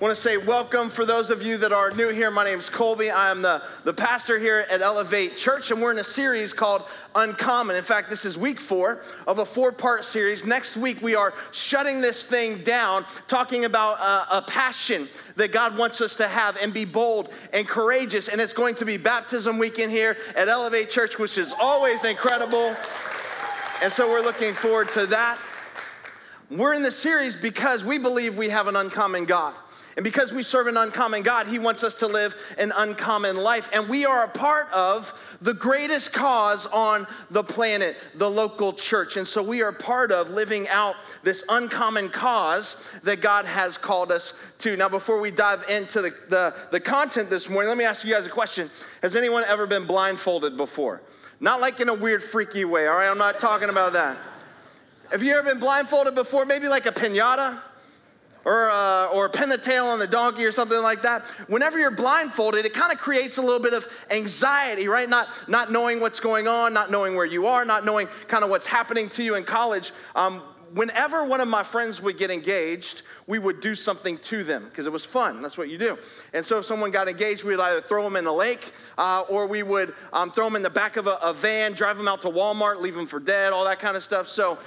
want to say welcome for those of you that are new here. My name is Colby. I am the, the pastor here at Elevate Church, and we're in a series called Uncommon. In fact, this is week four of a four part series. Next week, we are shutting this thing down, talking about a, a passion that God wants us to have and be bold and courageous. And it's going to be baptism weekend here at Elevate Church, which is always incredible. And so we're looking forward to that. We're in the series because we believe we have an uncommon God. And because we serve an uncommon God, He wants us to live an uncommon life. And we are a part of the greatest cause on the planet, the local church. And so we are part of living out this uncommon cause that God has called us to. Now, before we dive into the, the, the content this morning, let me ask you guys a question Has anyone ever been blindfolded before? Not like in a weird, freaky way, all right? I'm not talking about that. Have you ever been blindfolded before? Maybe like a pinata? Or, uh, or pin the tail on the donkey or something like that. Whenever you're blindfolded, it kind of creates a little bit of anxiety, right? Not, not knowing what's going on, not knowing where you are, not knowing kind of what's happening to you in college. Um, whenever one of my friends would get engaged, we would do something to them because it was fun. That's what you do. And so if someone got engaged, we would either throw them in the lake uh, or we would um, throw them in the back of a, a van, drive them out to Walmart, leave them for dead, all that kind of stuff. So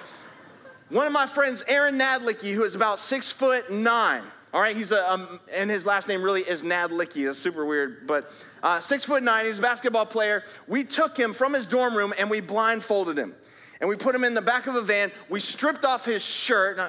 one of my friends, Aaron Nadlicki, who is about six foot nine. All right, he's a, um, and his last name really is Nadlicki. That's super weird, but uh, six foot nine. He's a basketball player. We took him from his dorm room and we blindfolded him, and we put him in the back of a van. We stripped off his shirt.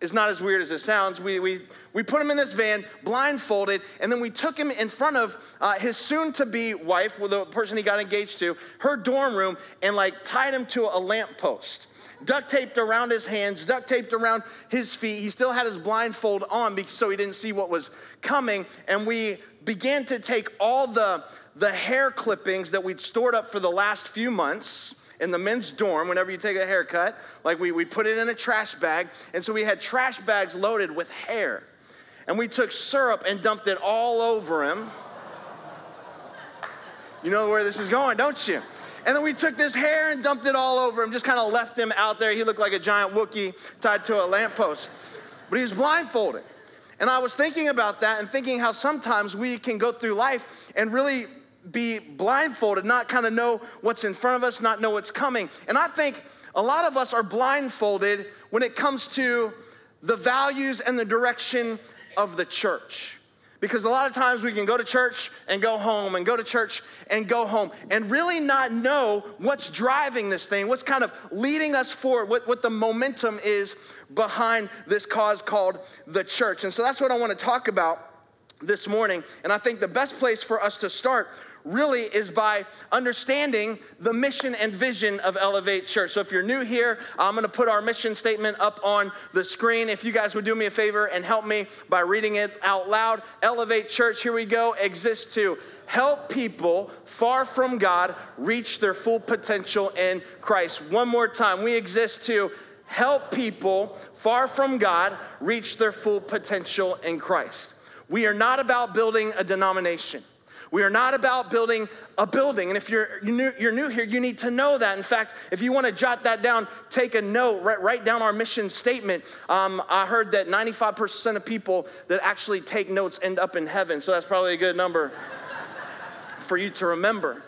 It's not as weird as it sounds. We, we, we put him in this van, blindfolded, and then we took him in front of uh, his soon to be wife, the person he got engaged to, her dorm room, and like tied him to a lamppost duct taped around his hands, duct taped around his feet. He still had his blindfold on so he didn't see what was coming. And we began to take all the, the hair clippings that we'd stored up for the last few months in the men's dorm whenever you take a haircut. Like we, we put it in a trash bag. And so we had trash bags loaded with hair. And we took syrup and dumped it all over him. You know where this is going, don't you? And then we took this hair and dumped it all over him, just kind of left him out there. He looked like a giant Wookiee tied to a lamppost. But he was blindfolded. And I was thinking about that and thinking how sometimes we can go through life and really be blindfolded, not kind of know what's in front of us, not know what's coming. And I think a lot of us are blindfolded when it comes to the values and the direction of the church. Because a lot of times we can go to church and go home and go to church and go home and really not know what's driving this thing, what's kind of leading us forward, what, what the momentum is behind this cause called the church. And so that's what I want to talk about this morning. And I think the best place for us to start really is by understanding the mission and vision of Elevate Church. So if you're new here, I'm going to put our mission statement up on the screen. If you guys would do me a favor and help me by reading it out loud. Elevate Church, here we go, exists to help people far from God reach their full potential in Christ. One more time, we exist to help people far from God reach their full potential in Christ. We are not about building a denomination. We are not about building a building. And if you're, new, you're new here, you need to know that. In fact, if you want to jot that down, take a note, write, write down our mission statement. Um, I heard that 95% of people that actually take notes end up in heaven. So that's probably a good number for you to remember.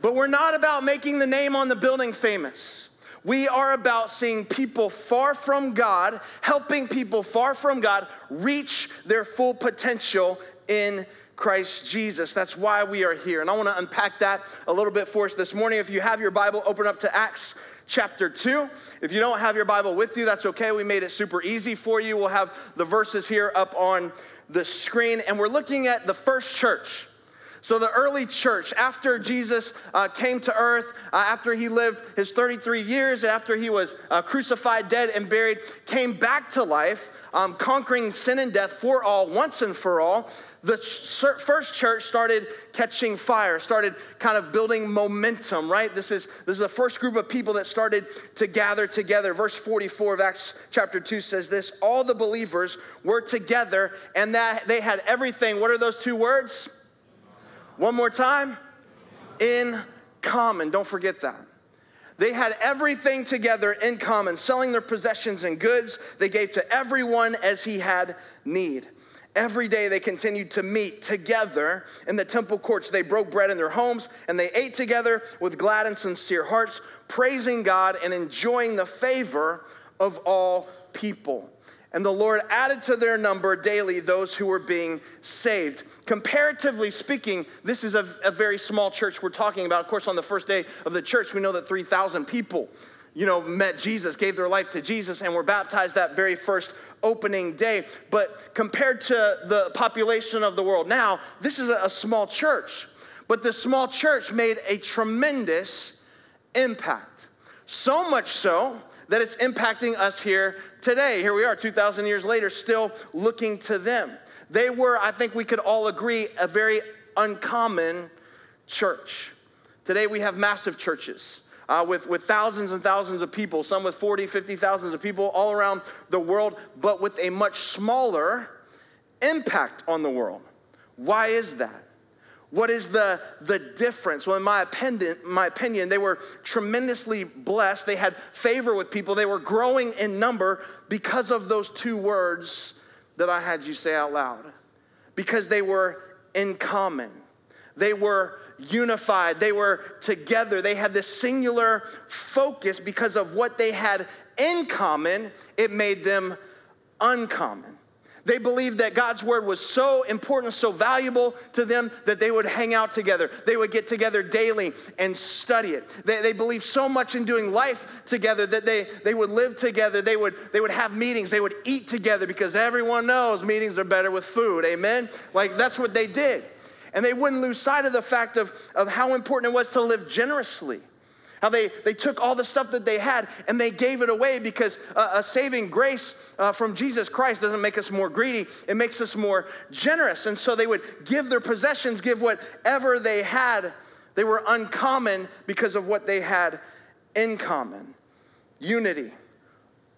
But we're not about making the name on the building famous. We are about seeing people far from God, helping people far from God reach their full potential in Christ Jesus. That's why we are here. And I want to unpack that a little bit for us this morning. If you have your Bible, open up to Acts chapter 2. If you don't have your Bible with you, that's okay. We made it super easy for you. We'll have the verses here up on the screen. And we're looking at the first church. So, the early church, after Jesus uh, came to earth, uh, after he lived his 33 years, after he was uh, crucified, dead, and buried, came back to life, um, conquering sin and death for all, once and for all the first church started catching fire, started kind of building momentum, right? This is, this is the first group of people that started to gather together. Verse 44 of Acts chapter 2 says this All the believers were together and that they had everything. What are those two words? One more time. In common. Don't forget that. They had everything together in common, selling their possessions and goods they gave to everyone as he had need. Every day they continued to meet together in the temple courts. They broke bread in their homes and they ate together with glad and sincere hearts, praising God and enjoying the favor of all people. And the Lord added to their number daily those who were being saved. Comparatively speaking, this is a, a very small church we're talking about. Of course, on the first day of the church, we know that 3,000 people you know, met Jesus, gave their life to Jesus, and were baptized that very first opening day. But compared to the population of the world now, this is a small church. But this small church made a tremendous impact. So much so that it's impacting us here today. Here we are, 2,000 years later, still looking to them. They were, I think we could all agree, a very uncommon church. Today we have massive churches uh, with, with thousands and thousands of people, some with 40, 50 thousands of people all around the world, but with a much smaller impact on the world. Why is that? What is the, the difference? Well, in my opinion, my opinion, they were tremendously blessed. They had favor with people. They were growing in number because of those two words that I had you say out loud. Because they were in common. They were unified, they were together. They had this singular focus because of what they had in common, it made them uncommon. They believed that God's word was so important, so valuable to them that they would hang out together. They would get together daily and study it. They, they believed so much in doing life together that they, they would live together. They would, they would have meetings. They would eat together because everyone knows meetings are better with food. Amen? Like that's what they did. And they wouldn't lose sight of the fact of, of how important it was to live generously. How they, they took all the stuff that they had and they gave it away because uh, a saving grace uh, from Jesus Christ doesn't make us more greedy, it makes us more generous. And so they would give their possessions, give whatever they had. They were uncommon because of what they had in common unity,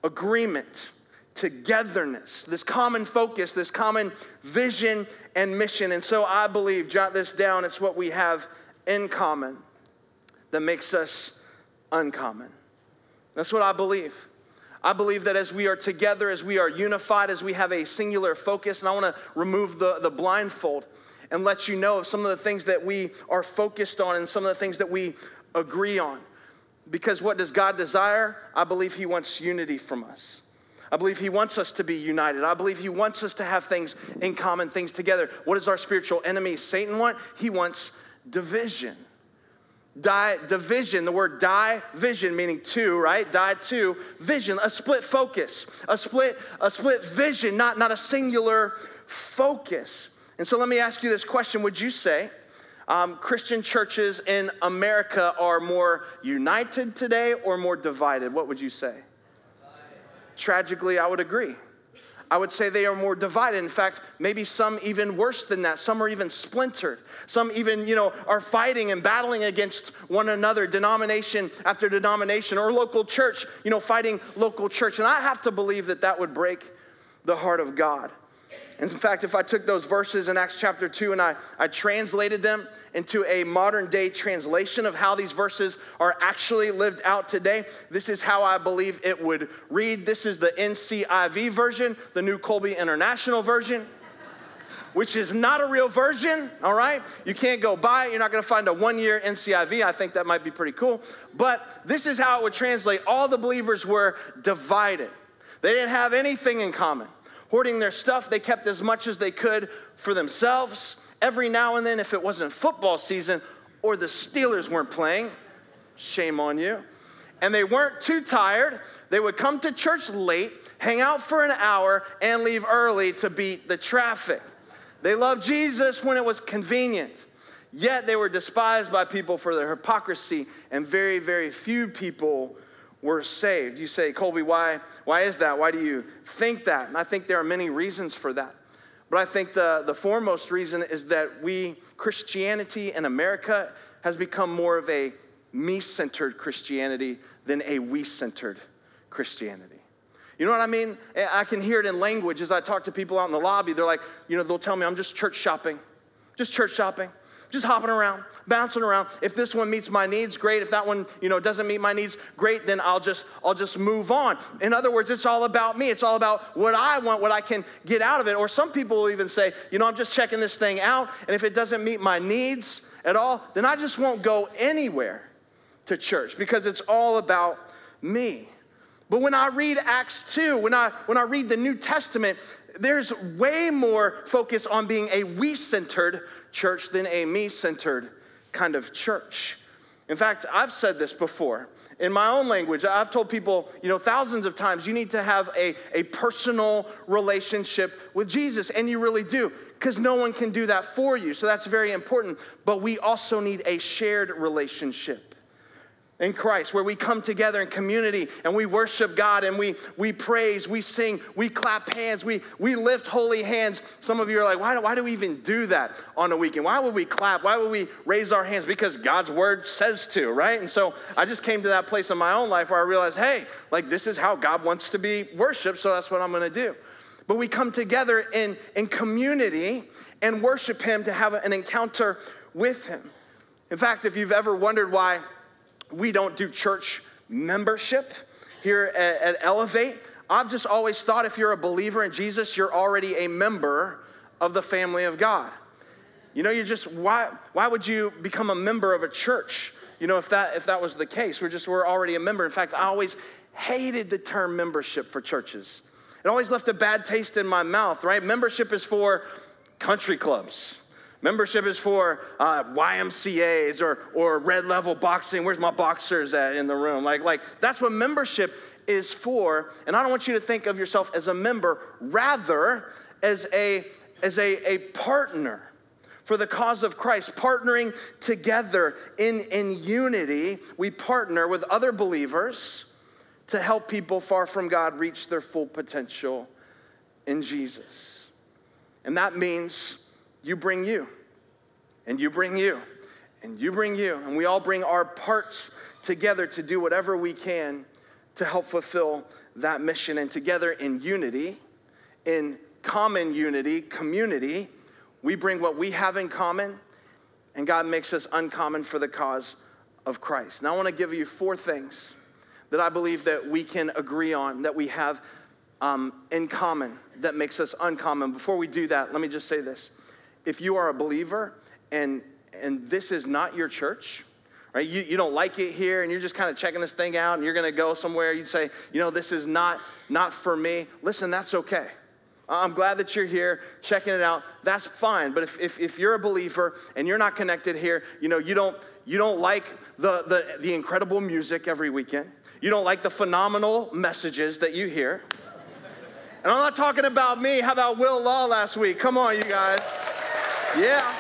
agreement togetherness, this common focus, this common vision and mission. And so I believe, jot this down, it's what we have in common that makes us uncommon. That's what I believe. I believe that as we are together, as we are unified, as we have a singular focus, and I want to remove the, the blindfold and let you know of some of the things that we are focused on and some of the things that we agree on. Because what does God desire? I believe He wants unity from us. I believe He wants us to be united. I believe He wants us to have things in common, things together. What does our spiritual enemy, Satan, want? He wants division. Die, division, the word die, vision, meaning two, right? Die two, vision, a split focus, a split, a split vision, not, not a singular focus. And so let me ask you this question Would you say um, Christian churches in America are more united today or more divided? What would you say? Tragically, I would agree. I would say they are more divided. In fact, maybe some even worse than that. Some are even splintered. Some even, you know, are fighting and battling against one another, denomination after denomination, or local church, you know, fighting local church. And I have to believe that that would break the heart of God. In fact, if I took those verses in Acts chapter 2 and I, I translated them into a modern day translation of how these verses are actually lived out today, this is how I believe it would read. This is the NCIV version, the New Colby International version. Which is not a real version, all right? You can't go buy it. You're not gonna find a one year NCIV. I think that might be pretty cool. But this is how it would translate. All the believers were divided, they didn't have anything in common hoarding their stuff. They kept as much as they could for themselves. Every now and then, if it wasn't football season or the Steelers weren't playing, shame on you. And they weren't too tired, they would come to church late, hang out for an hour, and leave early to beat the traffic. They loved Jesus when it was convenient. Yet they were despised by people for their hypocrisy, and very, very few people were saved. You say, Colby, why, why is that? Why do you think that? And I think there are many reasons for that. But I think the, the foremost reason is that we, Christianity in America, has become more of a me centered Christianity than a we centered Christianity. You know what I mean? I can hear it in language as I talk to people out in the lobby. They're like, you know, they'll tell me, I'm just church shopping, just church shopping. Just hopping around, bouncing around. If this one meets my needs, great. If that one, you know, doesn't meet my needs, great, then I'll just I'll just move on. In other words, it's all about me. It's all about what I want, what I can get out of it. Or some people will even say, you know, I'm just checking this thing out, and if it doesn't meet my needs at all, then I just won't go anywhere to church because it's all about me. But when I read Acts 2, when I when I read the New Testament, there's way more focus on being a we centered church than a me centered kind of church. In fact, I've said this before. In my own language, I've told people, you know, thousands of times, you need to have a, a personal relationship with Jesus, and you really do, because no one can do that for you. So that's very important. But we also need a shared relationship in Christ, where we come together in community and we worship God and we, we praise, we sing, we clap hands, we, we lift holy hands. Some of you are like, why do, why do we even do that on a weekend? Why would we clap? Why would we raise our hands? Because God's word says to, right? And so I just came to that place in my own life where I realized, hey, like this is how God wants to be worshiped, so that's what I'm gonna do. But we come together in, in community and worship Him to have an encounter with Him. In fact, if you've ever wondered why, we don't do church membership here at, at, Elevate. I've just always thought if you're a believer in Jesus, you're already a member of the family of God. You know, you just why why would you become a member of a church? You know, if that if that was the case, we're just we're already a member. In fact, I always hated the term membership for churches. It always left a bad taste in my mouth, right? Membership is for country clubs. Membership is for uh, YMCAs or, or red level boxing. Where's my boxers at in the room? Like, like, that's what membership is for. And I don't want you to think of yourself as a member, rather, as a, as a, a partner for the cause of Christ, partnering together in, in unity. We partner with other believers to help people far from God reach their full potential in Jesus. And that means you bring you, and you bring you, and you bring you, and we all bring our parts together to do whatever we can to help fulfill that mission. And together in unity, in common unity, community, we bring what we have in common, and God makes us uncommon for the cause of Christ. Now, I want to give you four things that I believe that we can agree on, that we have um, in common, that makes us uncommon. Before we do that, let me just say this if you are a believer and and this is not your church, right? You, you don't like it here and you're just kind of checking this thing out and you're going to go somewhere. You say, you know, this is not not for me. Listen, that's okay. I'm glad that you're here checking it out. That's fine. But if, if, if you're a believer and you're not connected here, you know, you don't, you don't like the, the, the incredible music every weekend. You don't like the phenomenal messages that you hear. And I'm not talking about me. How about Will Law last week? Come on, you guys. Yeah.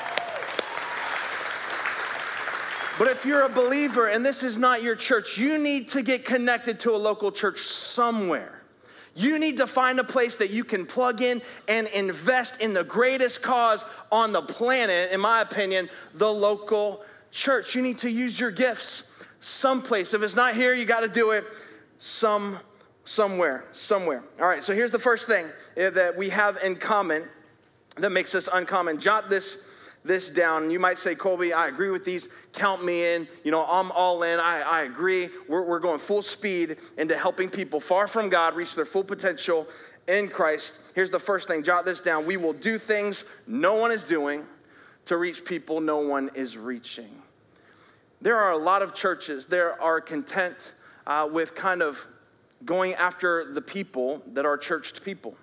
But if you're a believer and this is not your church, you need to get connected to a local church somewhere. You need to find a place that you can plug in and invest in the greatest cause on the planet, in my opinion, the local church. You need to use your gifts someplace. If it's not here, you got to do it some somewhere, somewhere. All right, so here's the first thing that we have in common that makes us uncommon. Jot this this down. You might say, Colby, I agree with these. Count me in. You know, I'm all in. I, I agree. We're, we're going full speed into helping people far from God reach their full potential in Christ. Here's the first thing jot this down. We will do things no one is doing to reach people no one is reaching. There are a lot of churches, that are content uh, with kind of going after the people that are churched people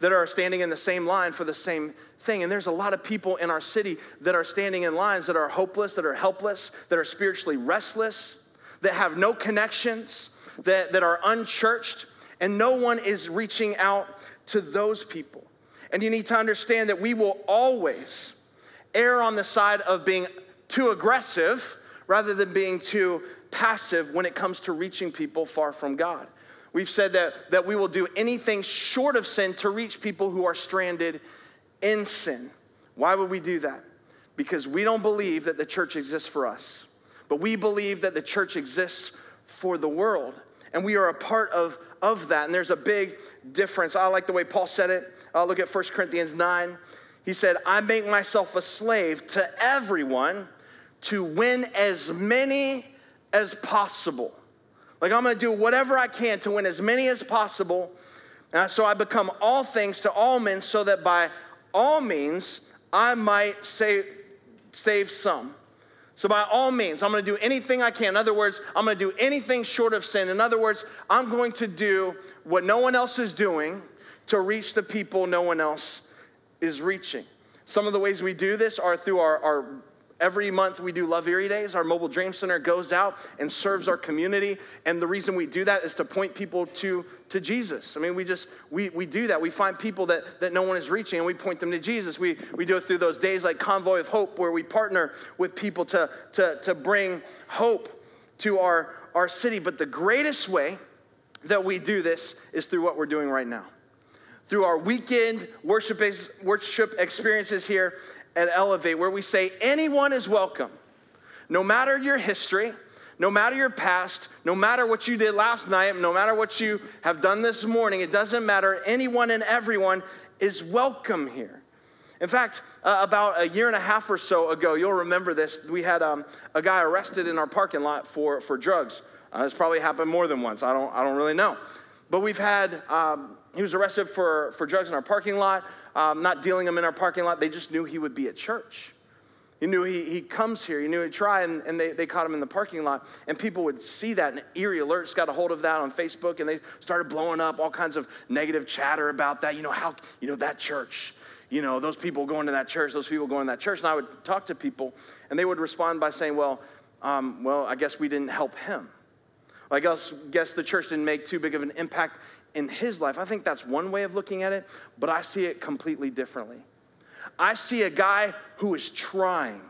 that are standing in the same line for the same thing. And there's a lot of people in our city that are standing in lines that are hopeless, that are helpless, that are spiritually restless, that have no connections, that, that are unchurched, and no one is reaching out to those people. And you need to understand that we will always err on the side of being too aggressive rather than being too passive when it comes to reaching people far from God. We've said that, that we will do anything short of sin to reach people who are stranded in sin. Why would we do that? Because we don't believe that the church exists for us, but we believe that the church exists for the world. And we are a part of, of that. And there's a big difference. I like the way Paul said it. Uh, look at 1 Corinthians 9. He said, I make myself a slave to everyone to win as many as possible. Like, I'm gonna do whatever I can to win as many as possible. And so I become all things to all men, so that by all means I might save, save some. So, by all means, I'm gonna do anything I can. In other words, I'm gonna do anything short of sin. In other words, I'm going to do what no one else is doing to reach the people no one else is reaching. Some of the ways we do this are through our, our Every month we do Love Erie Days. Our mobile dream center goes out and serves our community. And the reason we do that is to point people to, to Jesus. I mean, we just, we, we do that. We find people that, that no one is reaching and we point them to Jesus. We, we do it through those days like Convoy of Hope where we partner with people to, to, to bring hope to our, our city. But the greatest way that we do this is through what we're doing right now. Through our weekend worship, worship experiences here at Elevate where we say anyone is welcome, no matter your history, no matter your past, no matter what you did last night, no matter what you have done this morning, it doesn't matter. Anyone and everyone is welcome here. In fact, uh, about a year and a half or so ago, you'll remember this, we had um, a guy arrested in our parking lot for, for drugs. Uh, it's probably happened more than once. I don't, I don't really know. But we've had, um, he was arrested for, for drugs in our parking lot um, not dealing them in our parking lot. They just knew he would be at church. He knew he, he comes here. He knew he'd try, and, and they, they caught him in the parking lot. And people would see that, and Erie Alerts got a hold of that on Facebook, and they started blowing up all kinds of negative chatter about that. You know, how, you know, that church, you know, those people going to that church, those people going to that church. And I would talk to people, and they would respond by saying, well, um, well, I guess we didn't help him. I guess, guess the church didn't make too big of an impact in his life. I think that's one way of looking at it, but I see it completely differently. I see a guy who is trying.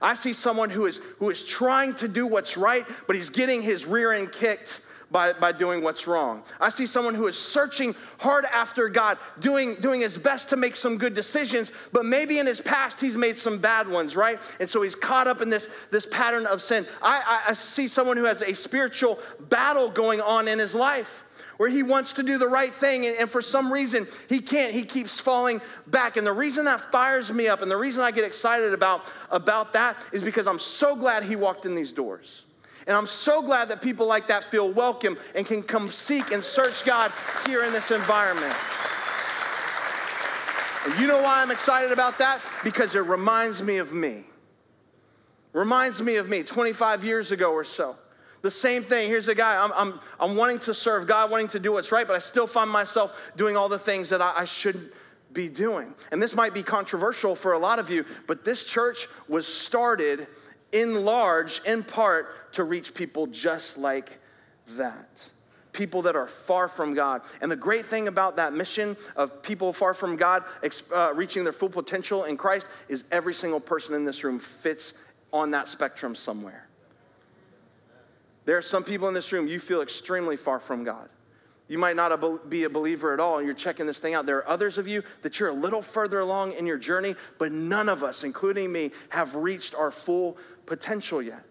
I see someone who is, who is trying to do what's right, but he's getting his rear end kicked by, by doing what's wrong. I see someone who is searching hard after God, doing, doing his best to make some good decisions, but maybe in his past he's made some bad ones, right? And so he's caught up in this, this pattern of sin. I, I, I see someone who has a spiritual battle going on in his life where he wants to do the right thing and, for some reason he can't. He keeps falling back. And the reason that fires me up and the reason I get excited about, about that is because I'm so glad he walked in these doors. And I'm so glad that people like that feel welcome and can come seek and search God here in this environment. And you know why I'm excited about that? Because it reminds me of me. Reminds me of me 25 years ago or so. The same thing. Here's a guy, I'm, I'm, I'm wanting to serve God, wanting to do what's right, but I still find myself doing all the things that I, I shouldn't be doing. And this might be controversial for a lot of you, but this church was started in large, in part, to reach people just like that. People that are far from God. And the great thing about that mission of people far from God uh, reaching their full potential in Christ is every single person in this room fits on that spectrum somewhere. There are some people in this room, you feel extremely far from God. You might not be a believer at all, and you're checking this thing out. There are others of you that you're a little further along in your journey, but none of us, including me, have reached our full potential yet.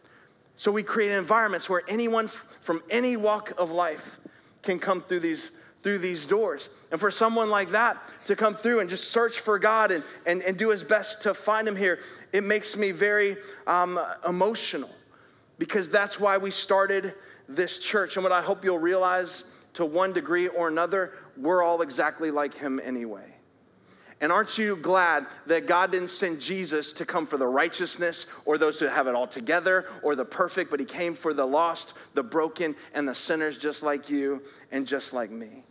So we create environments where anyone from any walk of life can come through these through these doors. And for someone like that to come through and just search for God and, and, and do his best to find him here, it makes me very um, emotional because that's why we started this church. And what I hope you'll realize to one degree or another, we're all exactly like him anyway. And aren't you glad that God didn't send Jesus to come for the righteousness or those who have it all together or the perfect, but he came for the lost, the broken, and the sinners just like you and just like me.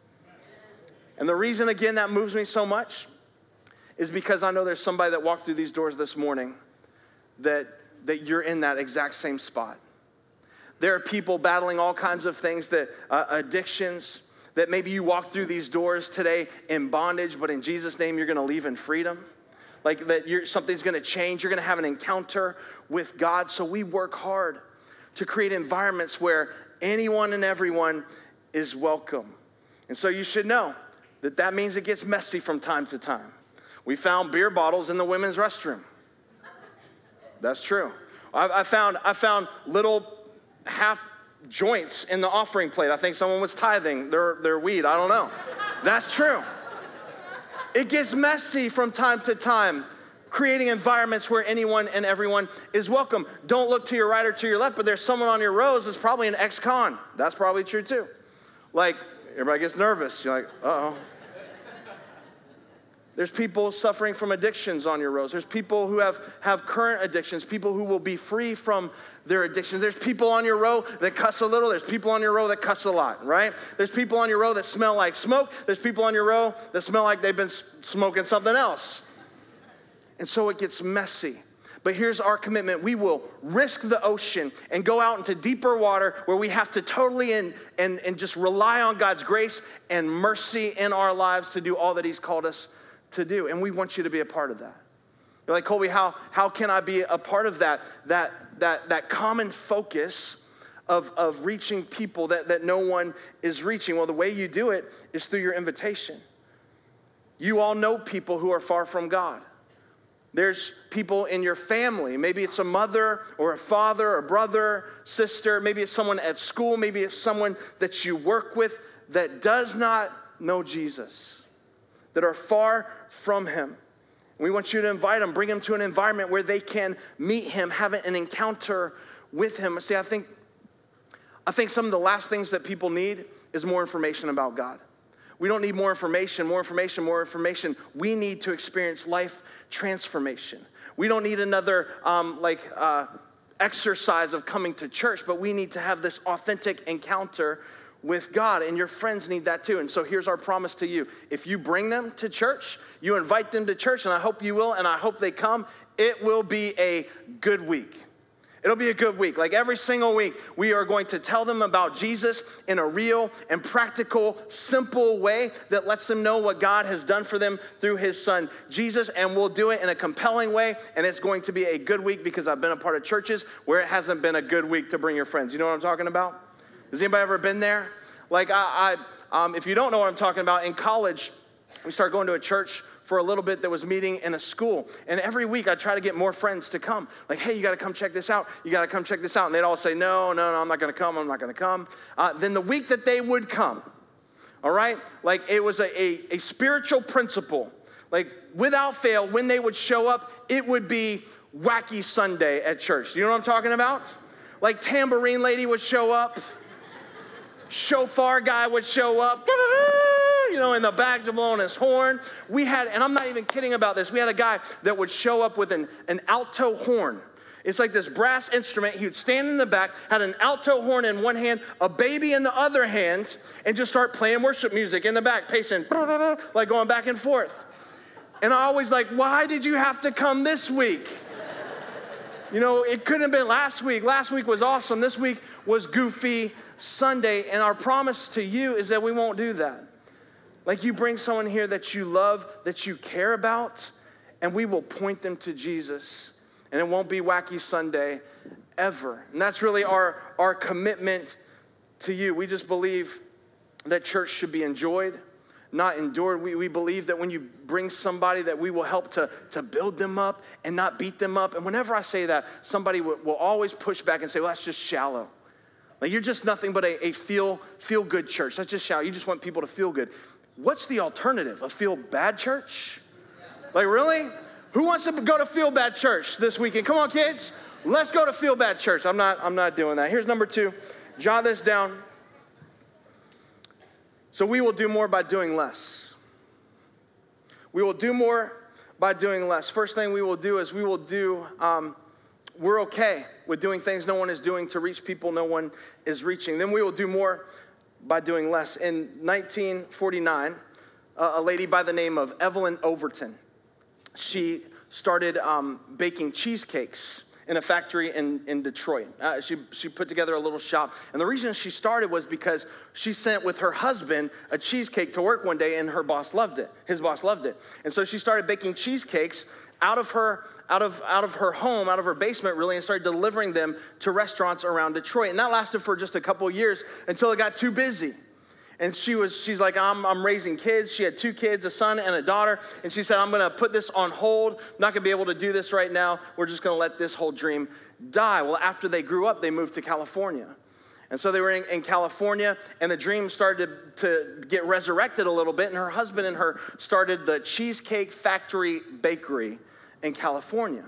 And the reason, again, that moves me so much is because I know there's somebody that walked through these doors this morning that that you're in that exact same spot. There are people battling all kinds of things that uh, addictions, that maybe you walk through these doors today in bondage, but in Jesus' name, you're gonna leave in freedom. Like that you're, something's gonna change, you're gonna have an encounter with God. So we work hard to create environments where anyone and everyone is welcome. And so you should know that that means it gets messy from time to time. We found beer bottles in the women's restroom. That's true. I, I, found, I found little half joints in the offering plate. I think someone was tithing their, their weed. I don't know. That's true. It gets messy from time to time, creating environments where anyone and everyone is welcome. Don't look to your right or to your left, but there's someone on your rows that's probably an ex con. That's probably true too. Like, everybody gets nervous. You're like, uh oh. There's people suffering from addictions on your rows. There's people who have, have current addictions, people who will be free from their addictions. There's people on your row that cuss a little. There's people on your row that cuss a lot, right? There's people on your row that smell like smoke. There's people on your row that smell like they've been smoking something else. And so it gets messy. But here's our commitment we will risk the ocean and go out into deeper water where we have to totally and, and, and just rely on God's grace and mercy in our lives to do all that He's called us to do. And we want you to be a part of that. You're like, Colby, how, how can I be a part of that, that, that, that common focus of, of reaching people that, that no one is reaching? Well, the way you do it is through your invitation. You all know people who are far from God. There's people in your family. Maybe it's a mother or a father, a brother, sister. Maybe it's someone at school. Maybe it's someone that you work with that does not know Jesus, that are far from Him. We want you to invite them, bring them to an environment where they can meet Him, have an encounter with Him. See, I think, I think some of the last things that people need is more information about God. We don't need more information, more information, more information. We need to experience life transformation. We don't need another um, like uh, exercise of coming to church, but we need to have this authentic encounter with God, and your friends need that too. And so here's our promise to you if you bring them to church, you invite them to church, and I hope you will, and I hope they come, it will be a good week. It'll be a good week. Like every single week, we are going to tell them about Jesus in a real and practical, simple way that lets them know what God has done for them through his son, Jesus. And we'll do it in a compelling way. And it's going to be a good week because I've been a part of churches where it hasn't been a good week to bring your friends. You know what I'm talking about? Has anybody ever been there? Like, I, I um, if you don't know what I'm talking about, in college, we started going to a church for a little bit that was meeting in a school. And every week I try to get more friends to come. Like, hey, you got to come check this out. You got to come check this out. And they'd all say, no, no, no, I'm not going to come. I'm not going to come. Uh, then the week that they would come, all right, like it was a, a, a spiritual principle. Like, without fail, when they would show up, it would be wacky Sunday at church. You know what I'm talking about? Like, tambourine lady would show up, shofar guy would show up you know, in the back to blowing his horn. We had, and I'm not even kidding about this, we had a guy that would show up with an, an alto horn. It's like this brass instrument. He would stand in the back, had an alto horn in one hand, a baby in the other hand, and just start playing worship music in the back, pacing, like going back and forth. And I always like, why did you have to come this week? You know, it couldn't have been last week. Last week was awesome. This week was goofy Sunday. And our promise to you is that we won't do that. Like you bring someone here that you love, that you care about, and we will point them to Jesus. And it won't be Wacky Sunday ever. And that's really our, our commitment to you. We just believe that church should be enjoyed, not endured. We, we believe that when you bring somebody that we will help to, to build them up and not beat them up. And whenever I say that, somebody will, will always push back and say, well, that's just shallow. Like you're just nothing but a, a feel, feel good church. That's just shallow. You just want people to feel good. What's the alternative? A feel bad church? Like, really? Who wants to go to feel bad church this weekend? Come on, kids. Let's go to feel bad church. I'm not, I'm not doing that. Here's number two. Jot this down. So we will do more by doing less. We will do more by doing less. First thing we will do is we will do, um, we're okay with doing things no one is doing to reach people no one is reaching. Then we will do more by doing less. In 1949, uh, a lady by the name of Evelyn Overton, she started um, baking cheesecakes in a factory in, in Detroit. Uh, she, she put together a little shop. And the reason she started was because she sent with her husband a cheesecake to work one day and her boss loved it. His boss loved it. And so she started baking cheesecakes out of her out of out of her home out of her basement really and started delivering them to restaurants around detroit and that lasted for just a couple years until it got too busy and she was she's like I'm, I'm raising kids. She had two kids a son and a daughter. And she said i'm going to put this on hold. I'm not going to be able to do this right now. We're just going to let this whole dream die. Well after they grew up they moved to california. And so they were in, in, California, and the dream started to get resurrected a little bit. And her husband and her started the Cheesecake Factory Bakery in California.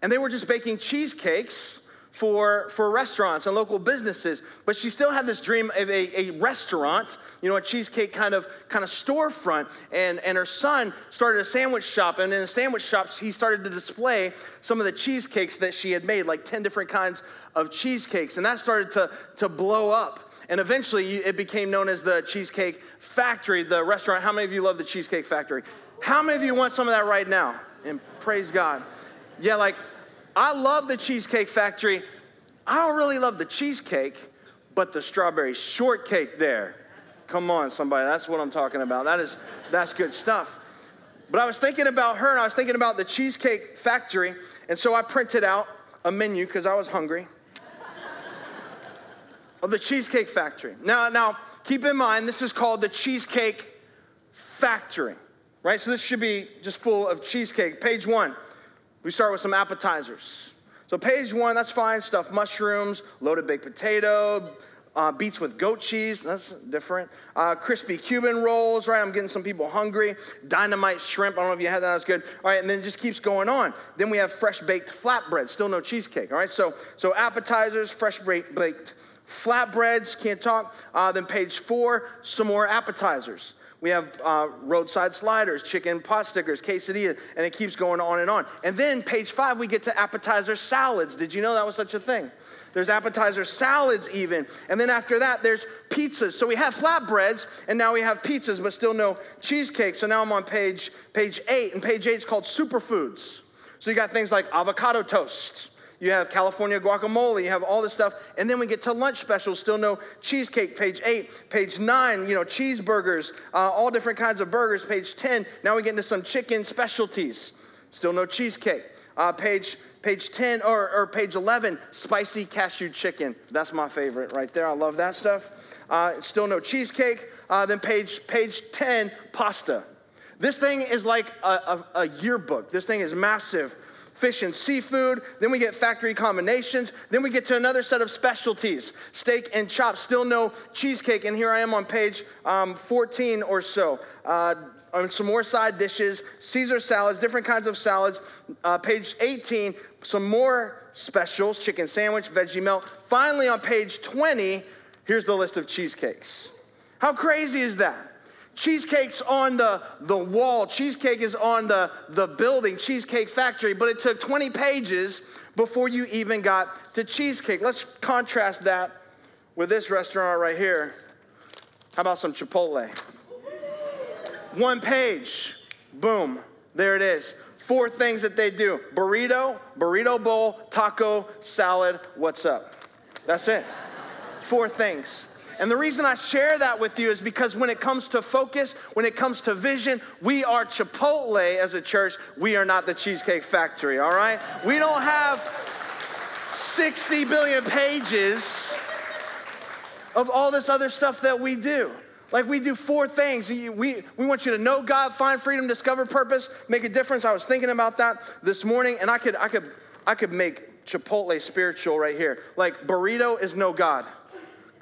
And they were just baking cheesecakes for, for restaurants and local businesses. But she still had this dream of a, a restaurant, you know, a cheesecake kind of kind of storefront. And, and her son started a sandwich shop. And in the sandwich shops, he started to display some of the cheesecakes that she had made, like 10 different kinds of cheesecakes. And that started to, to blow up. And eventually it became known as the Cheesecake Factory, the restaurant. How many of you love the Cheesecake Factory? How many of you want some of that right now? And praise God. Yeah, like I love the Cheesecake Factory. I don't really love the cheesecake, but the strawberry shortcake there. Come on, somebody, that's what I'm talking about. That is, that's good stuff. But I was thinking about her and I was thinking about the Cheesecake Factory, and so I printed out a menu because I was hungry of the Cheesecake Factory. Now, now, keep in mind, this is called the Cheesecake Factory, right? So this should be just full of cheesecake. Page one. We start with some appetizers. So, page one, that's fine stuff mushrooms, loaded baked potato, uh, beets with goat cheese, that's different. Uh, crispy Cuban rolls, right? I'm getting some people hungry. Dynamite shrimp, I don't know if you had that, that's good. All right, and then it just keeps going on. Then we have fresh baked flatbread, still no cheesecake, all right? So, so appetizers, fresh baked flatbreads, can't talk. Uh, then page four, some more appetizers. We have uh, roadside sliders, chicken pot stickers, quesadilla, and it keeps going on and on. And then page five, we get to appetizer salads. Did you know that was such a thing? There's appetizer salads even. And then after that, there's pizzas. So we have flatbreads, and now we have pizzas, but still no cheesecake. So now I'm on page, page eight, and page eight is called superfoods. So you got things like avocado toast, you have California guacamole, you have all this stuff. And then we get to lunch specials, still no cheesecake, page eight. Page nine, you know, cheeseburgers, uh, all different kinds of burgers. Page 10, now we get into some chicken specialties, still no cheesecake. Uh, page page 10 or, or, page 11 spicy cashew chicken that's my favorite right there i love that stuff uh, still no cheesecake uh, then page page 10 pasta this thing is like a, a, a yearbook this thing is massive fish and seafood. Then we get factory combinations. Then we get to another set of specialties steak and chops. Still no cheesecake. And here I am on page um, 14 or so. Uh, some more side dishes, Caesar salads, different kinds of salads. Uh, page 18, some more specials chicken sandwich, veggie melt. Finally, on page 20, here's the list of cheesecakes. How crazy is that? Cheesecake's on the, the wall, cheesecake is on the, the building, Cheesecake Factory, but it took 20 pages before you even got to cheesecake. Let's contrast that with this restaurant right here. How about some Chipotle? One page, boom, there it is. Four things that they do burrito, burrito bowl, taco, salad, what's up? That's it. Four things. And the reason I share that with you is because when it comes to focus, when it comes to vision, we are Chipotle as a church. We are not the Cheesecake Factory, all right? We don't have 60 billion pages of all this other stuff that we do. Like we do four things. We, we want you to know God, find freedom, discover purpose, make a difference. I was thinking about that this morning, and I could, I could, I could make Chipotle spiritual right here. Like burrito is know God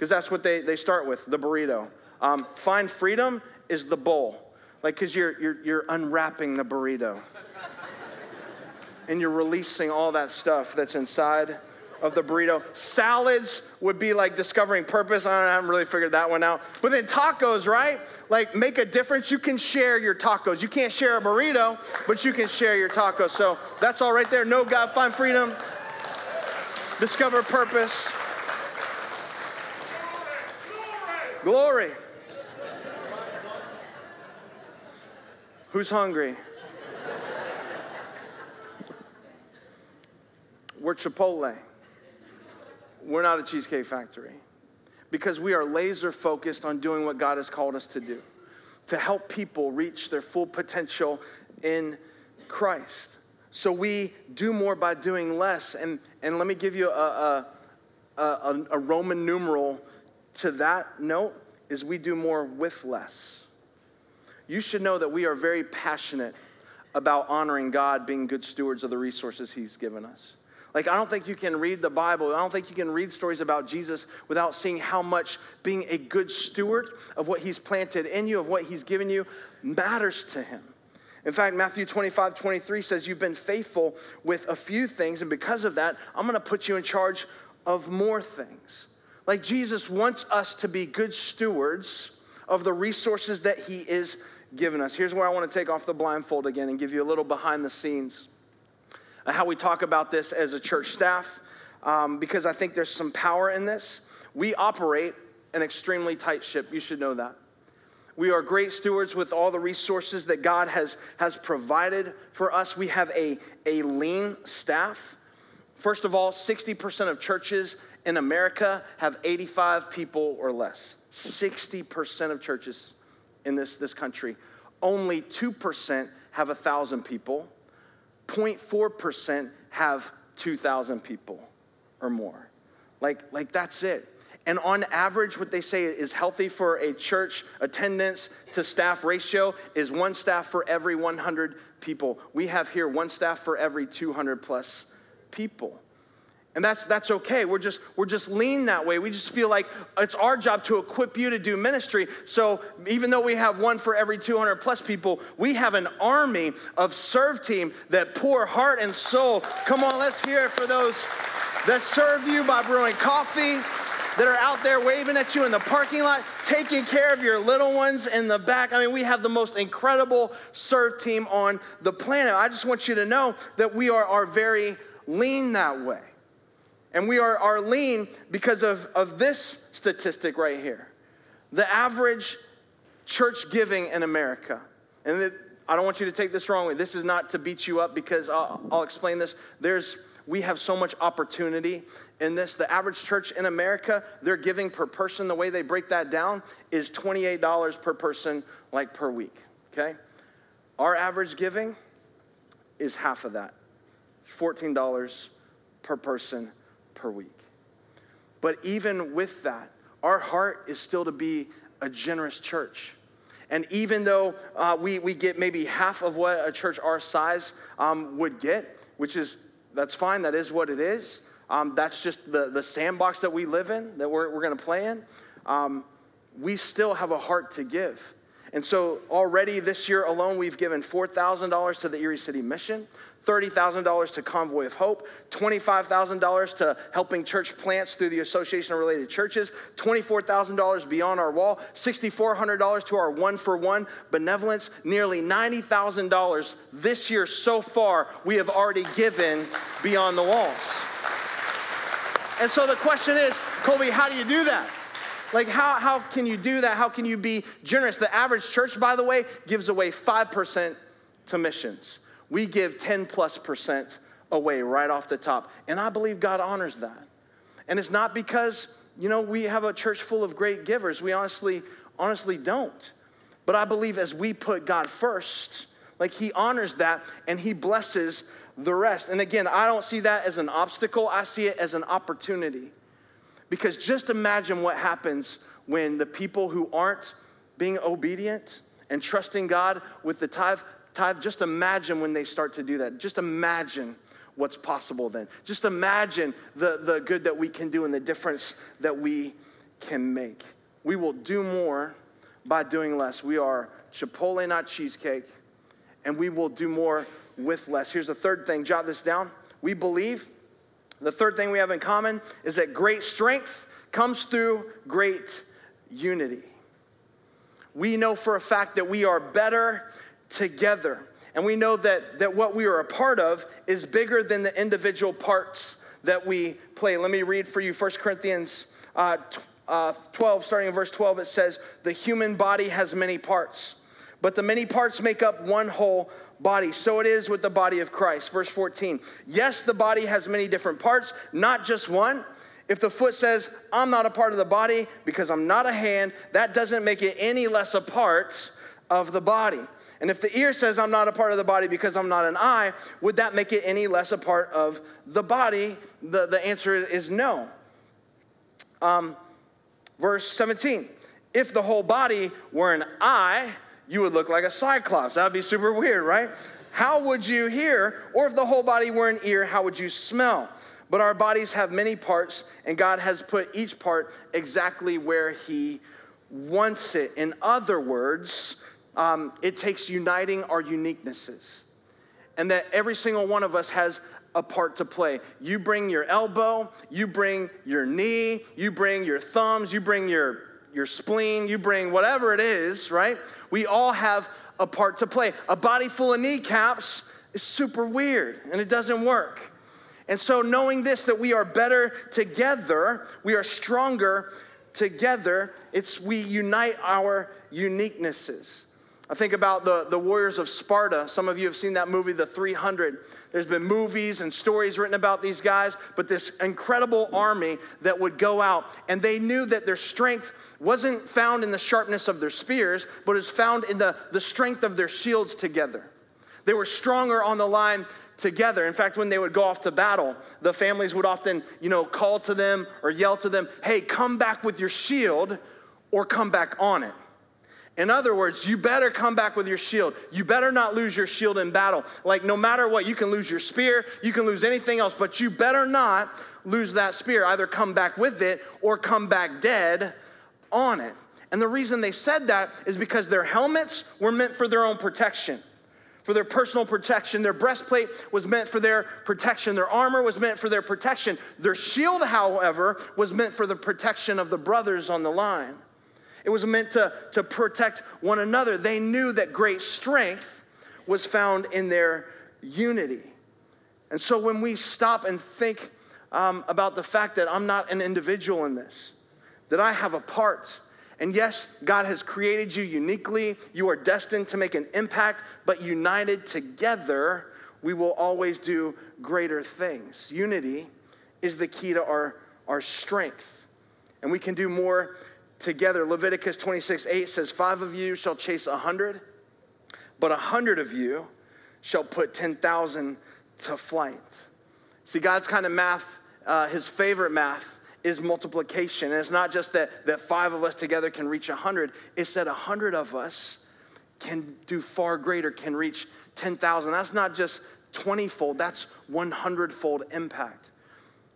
because that's what they, they start with the burrito. Um, find freedom is the bowl, like, because you're, you're, you're unwrapping the burrito and you're releasing all that stuff that's inside of the burrito. Salads would be like discovering purpose. I haven't really figured that one out. But then tacos, right? Like make a difference. You can share your tacos. You can't share a burrito, but you can share your tacos. So that's all right there. Know God, find freedom, discover purpose. Glory. Who's hungry? We're Chipotle. We're not the Cheesecake Factory because we are laser focused on doing what God has called us to do to help people reach their full potential in Christ. So we do more by doing less. And, and let me give you a, a, a, a Roman numeral to that note is we do more with less. You should know that we are very passionate about honoring God, being good stewards of the resources He's given us. Like, I don't think you can read the Bible, I don't think you can read stories about Jesus without seeing how much being a good steward of what He's planted in you, of what He's given you, matters to Him. In fact, Matthew 25, 23 says, You've been faithful with a few things, and because of that, I'm gonna put you in charge of more things. Like Jesus wants us to be good stewards of the resources that He is given us. Here's where I wanna take off the blindfold again and give you a little behind the scenes of how we talk about this as a church staff, um, because I think there's some power in this. We operate an extremely tight ship. You should know that. We are great stewards with all the resources that God has, has provided for us. We have a, a lean staff. First of all, 60% of churches in America have 85 people or less. 60% of churches in this, this country. Only 2% have 1,000 people. 0.4% have 2,000 people or more. Like, like that's it. And on average, what they say is healthy for a church attendance to staff ratio is one staff for every 100 people. We have here one staff for every 200 plus people. And that's, that's okay. We're just, we're just lean that way. We just feel like it's our job to equip you to do ministry. So even though we have one for every 200 plus people, we have an army of serve team that pour heart and soul. Come on, let's hear it for those that serve you by brewing coffee, that are out there waving at you in the parking lot, taking care of your little ones in the back. I mean, we have the most incredible serve team on the planet. I just want you to know that we are, are very lean that way. And we are, are lean because of, of this statistic right here. The average church giving in America, and I don't want you to take this wrongly. This is not to beat you up because I'll, I'll explain this. There's, we have so much opportunity in this. The average church in America, their giving per person, the way they break that down, is $28 per person, like per week, okay? Our average giving is half of that $14 per person per week. But even with that, our heart is still to be a generous church. And even though uh, we, we get maybe half of what a church our size um, would get, which is, that's fine, that is what it is. Um, that's just the, the sandbox that we live in, that we're, we're gonna play in. Um, we still have a heart to give. And so already this year alone, we've given $4,000 to the Erie City Mission, $30,000 to Convoy of Hope, $25,000 to helping church plants through the Association of Related Churches, $24,000 beyond our wall, $6,400 to our one for one benevolence, nearly $90,000 this year so far we have already given beyond the walls. And so the question is, Colby, how do you do that? Like, how, how can you do that? How can you be generous? The average church, by the way, gives away 5% to missions. We give 10 plus percent away right off the top. And I believe God honors that. And it's not because, you know, we have a church full of great givers. We honestly, honestly don't. But I believe as we put God first, like He honors that and He blesses the rest. And again, I don't see that as an obstacle, I see it as an opportunity. Because just imagine what happens when the people who aren't being obedient and trusting God with the tithe, tithe, just imagine when they start to do that. Just imagine what's possible then. Just imagine the, the good that we can do and the difference that we can make. We will do more by doing less. We are Chipotle, not cheesecake, and we will do more with less. Here's the third thing jot this down. We believe the third thing we have in common is that great strength comes through great unity. We know for a fact that we are better together. And we know that, that what we are a part of is bigger than the individual parts that we play. Let me read for you 1 Corinthians uh, uh, 12, starting in verse 12. It says, The human body has many parts, but the many parts make up one whole body. So it is with the body of Christ. Verse 14. Yes, the body has many different parts, not just one. If the foot says, I'm not a part of the body because I'm not a hand, that doesn't make it any less a part of the body. And if the ear says, I'm not a part of the body because I'm not an eye, would that make it any less a part of the body? The, the answer is no. Um, verse 17 If the whole body were an eye, you would look like a cyclops. That would be super weird, right? how would you hear? Or if the whole body were an ear, how would you smell? But our bodies have many parts, and God has put each part exactly where He wants it. In other words, um, it takes uniting our uniquenesses. And that every single one of us has a part to play. You bring your elbow, you bring your knee, you bring your thumbs, you bring your, your spleen, you bring whatever it is, right? We all have a part to play. A body full of kneecaps is super weird and it doesn't work. And so, knowing this, that we are better together, we are stronger together, it's we unite our uniquenesses. I think about the, the warriors of Sparta. Some of you have seen that movie, The 300. There's been movies and stories written about these guys, but this incredible army that would go out, and they knew that their strength wasn't found in the sharpness of their spears, but is found in the, the strength of their shields together. They were stronger on the line together. In fact, when they would go off to battle, the families would often, you know, call to them or yell to them, hey, come back with your shield or come back on it. In other words, you better come back with your shield. You better not lose your shield in battle. Like, no matter what, you can lose your spear, you can lose anything else, but you better not lose that spear. Either come back with it or come back dead on it. And the reason they said that is because their helmets were meant for their own protection, for their personal protection. Their breastplate was meant for their protection. Their armor was meant for their protection. Their shield, however, was meant for the protection of the brothers on the line. It was meant to, to protect one another. They knew that great strength was found in their unity. And so when we stop and think um, about the fact that I'm not an individual in this, that I have a part, and yes, God has created you uniquely, you are destined to make an impact, but united together, we will always do greater things. Unity is the key to our, our strength. And we can do more together. Leviticus 26 8 says, Five of you shall chase a hundred, but a hundred of you shall put 10,000 to flight. See, God's kind of math, uh, his favorite math, is multiplication. And it's not just that, that five of us together can reach a hundred, it's that a hundred of us can do far greater, can reach 10,000. That's not just 20 fold, that's 100 fold impact.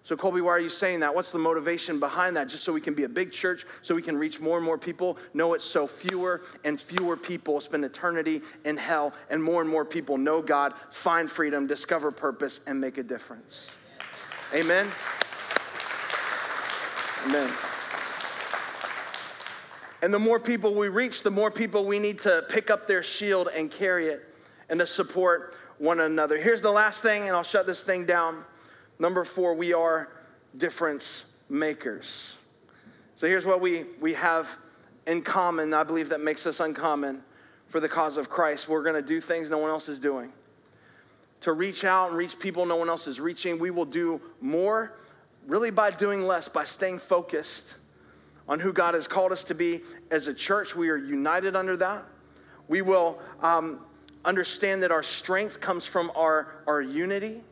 So, Colby, why are you saying that? What's the motivation behind that? Just so we can be a big church, so we can reach more and more people? No, it's so fewer and fewer people spend eternity in hell, and more and more people know God, find freedom, discover purpose, and make a difference. Amen. Amen. And the more people we reach, the more people we need to pick up their shield and carry it and to support one another. Here's the last thing, and I'll shut this thing down. Number four, we are difference makers. So here's what we, we have in common, I believe that makes us uncommon for the cause of Christ. We're going to do things no one else is doing. To reach out and reach people no one else is reaching, we will do more really by doing less, by staying focused on who God has called us to be as a church. We are united under that. We will um, understand that our strength comes from our, our unity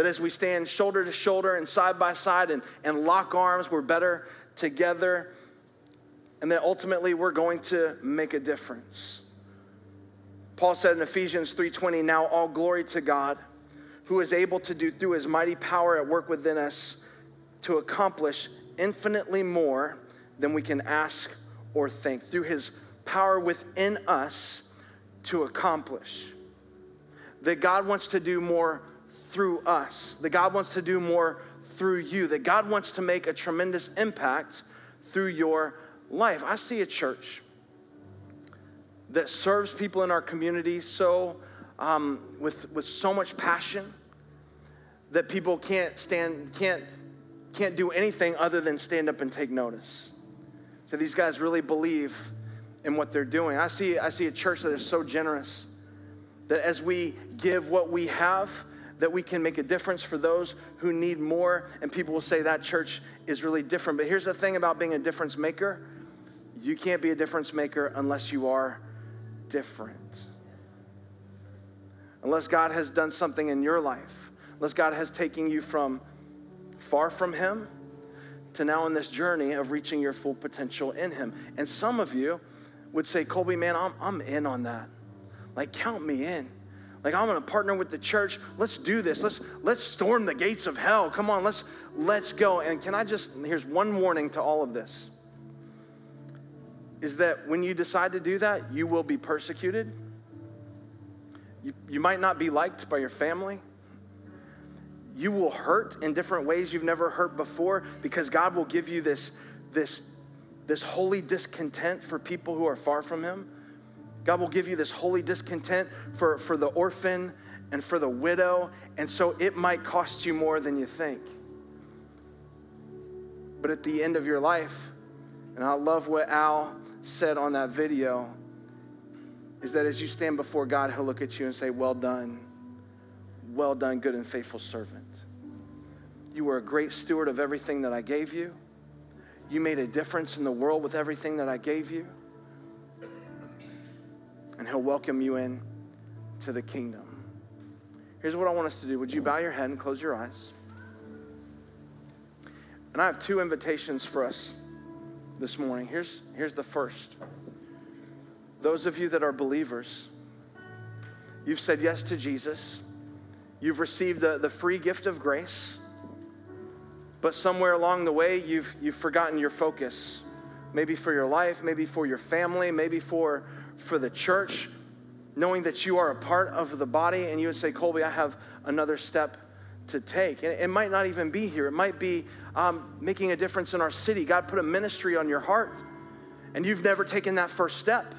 that as we stand shoulder to shoulder and side by side and, and lock arms, we're better together. And that ultimately we're going to make a difference. Paul said in Ephesians 3:20, now all glory to God, who is able to do through his mighty power at work within us to accomplish infinitely more than we can ask or think. Through his power within us to accomplish. That God wants to do more through us, that God wants to do more through you, that God wants to make a tremendous impact through your life. I see a church that serves people in our community so um, with, with so much passion that people can't stand can't can't do anything other than stand up and take notice. So these guys really believe in what they're doing. I see I see a church that is so generous that as we give what we have, that we can make a difference for those who need more. And people will say that church is really different. But here's the thing about being a difference maker you can't be a difference maker unless you are different. Unless God has done something in your life, unless God has taken you from far from Him to now in this journey of reaching your full potential in Him. And some of you would say, Colby, man, I'm, I'm in on that. Like, count me in. Like I'm gonna partner with the church. Let's do this. Let's let's storm the gates of hell. Come on, let's let's go. And can I just here's one warning to all of this. Is that when you decide to do that, you will be persecuted. You, you might not be liked by your family. You will hurt in different ways you've never hurt before because God will give you this, this, this holy discontent for people who are far from Him. God will give you this holy discontent for, for the orphan and for the widow. And so it might cost you more than you think. But at the end of your life, and I love what Al said on that video, is that as you stand before God, He'll look at you and say, Well done, well done, good and faithful servant. You were a great steward of everything that I gave you. You made a difference in the world with everything that I gave you and He'll welcome you in to the kingdom. Here's what I want us to do. Would you bow your head and close your eyes? And I have two invitations for us this morning. Here's, here's the first. Those of you that are believers, you've said yes to Jesus, you've received the, the free gift of grace, but somewhere along the way, you've, you've forgotten your focus. Maybe for your life, maybe for your family, maybe for for the church, knowing that you are a part of the body, and you would say, Colby, I have another step to take. And it might not even be here, it might be um, making a difference in our city. God put a ministry on your heart, and you've never taken that first step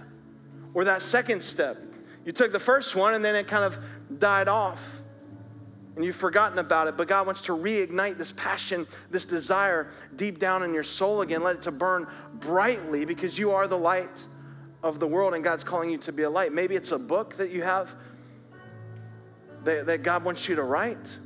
or that second step. You took the first one, and then it kind of died off. And you've forgotten about it, but God wants to reignite this passion, this desire deep down in your soul again. Let it to burn brightly because you are the light of the world and God's calling you to be a light. Maybe it's a book that you have that, that God wants you to write.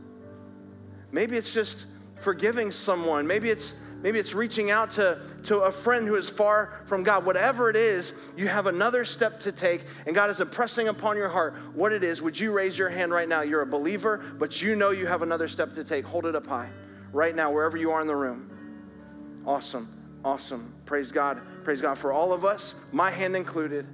Maybe it's just forgiving someone. Maybe it's maybe it's reaching out to, to a friend who is far from God. Whatever it is, you have another step to take, and God is impressing upon your heart what it is. Would you raise your hand right now? You're a believer, but you know you have another step to take. Hold it up high right now, wherever you are in the room. Awesome. Awesome. Praise God. Praise God for all of us, my hand included.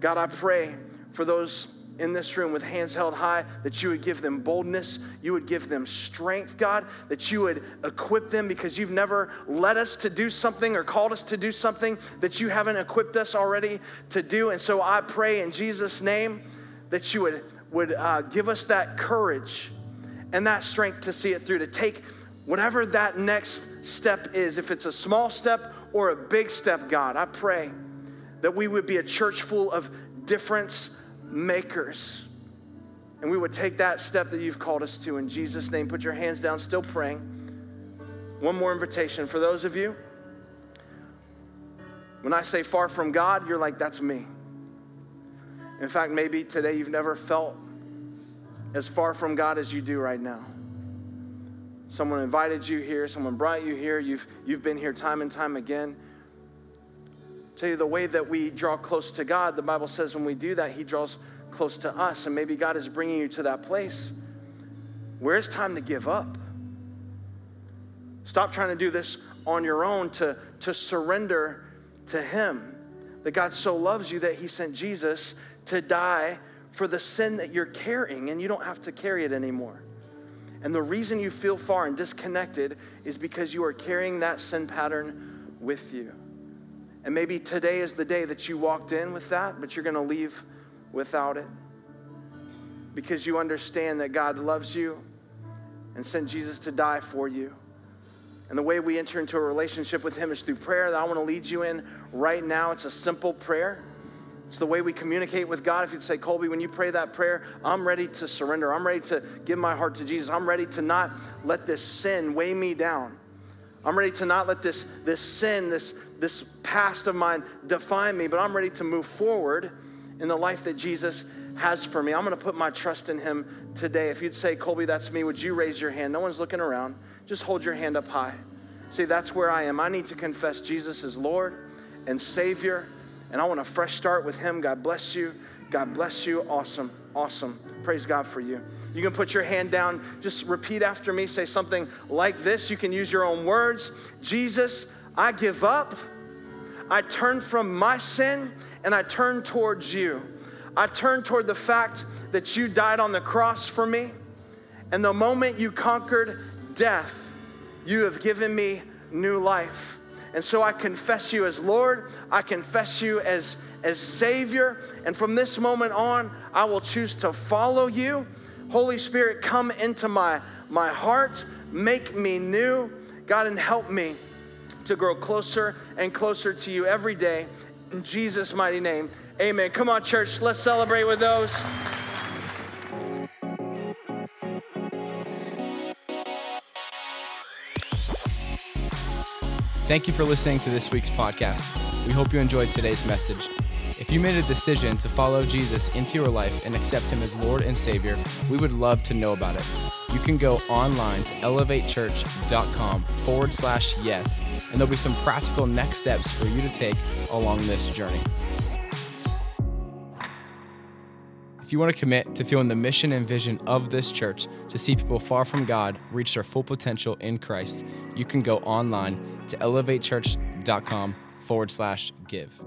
God, I pray for those in this room with hands held high that you would give them boldness, you would give them strength, God, that you would equip them because you've never led us to do something or called us to do something that you haven't equipped us already to do. And so I pray in Jesus' name that you would, would uh, give us that courage and that strength to see it through, to take whatever that next step is, if it's a small step or a big step, God, I pray that we would be a church full of difference makers. And we would take that step that you've called us to in Jesus' name. Put your hands down, still praying. One more invitation for those of you. When I say far from God, you're like, that's me. In fact, maybe today you've never felt as far from God as you do right now. Someone invited you here, someone brought you here, you've, you've been here time and time again. tell you the way that we draw close to God, the Bible says when we do that, He draws close to us. And maybe God is bringing you to that place where it's time to give up. Stop trying to do this on your own to, to surrender to Him. That God so loves you that He sent Jesus to die for the sin that you're carrying, and you don't have to carry it anymore. And the reason you feel far and disconnected is because you are carrying that sin pattern with you. And maybe today is the day that you walked in with that, but you're going to leave without it. Because you understand that God loves you and sent Jesus to die for you. And the way we enter into a relationship with Him is through prayer that I want to lead you in right now. It's a simple prayer. It's the way we communicate with God. If you'd say, Colby, when you pray that prayer, I'm ready to surrender. I'm ready to give my heart to Jesus. I'm ready to not let this sin weigh me down. I'm ready to not let this, this sin, this, this past of mine define me, but I'm ready to move forward in the life that Jesus has for me. I'm going to put my trust in him today. If you'd say, Colby, that's me, would you raise your hand? No one's looking around. Just hold your hand up high. See, that's where I am. I need to confess Jesus is Lord and Savior and I want a fresh start with Him. God bless you. God bless you. Awesome. Awesome. Praise God for you. You can put your hand down. Just repeat after me. Say something like this. You can use your own words. Jesus, I give up. I turn from my sin and I turn towards you. I turn toward the fact that you died on the cross for me. And the moment you conquered death, you have given me new life. And so I confess you as Lord, I confess you as, as Savior. And from this moment on, I will choose to follow you. Holy Spirit, come into my, my heart, make me new. God, and help me to grow closer and closer to you every day. In Jesus' mighty name, amen. Come on, church, let's celebrate with those. Thank you for listening to this week's podcast. We hope you enjoyed today's message. If you made a decision to follow Jesus into your life and accept him as Lord and Savior, we would love to know about it. You can go online to elevatechurch.com forward slash yes, and there'll be some practical next steps for you to take along this journey. If you want to commit to feeling the mission and vision of this church to see people far from God reach their full potential in Christ, you can go online to elevatechurch.com forward slash give.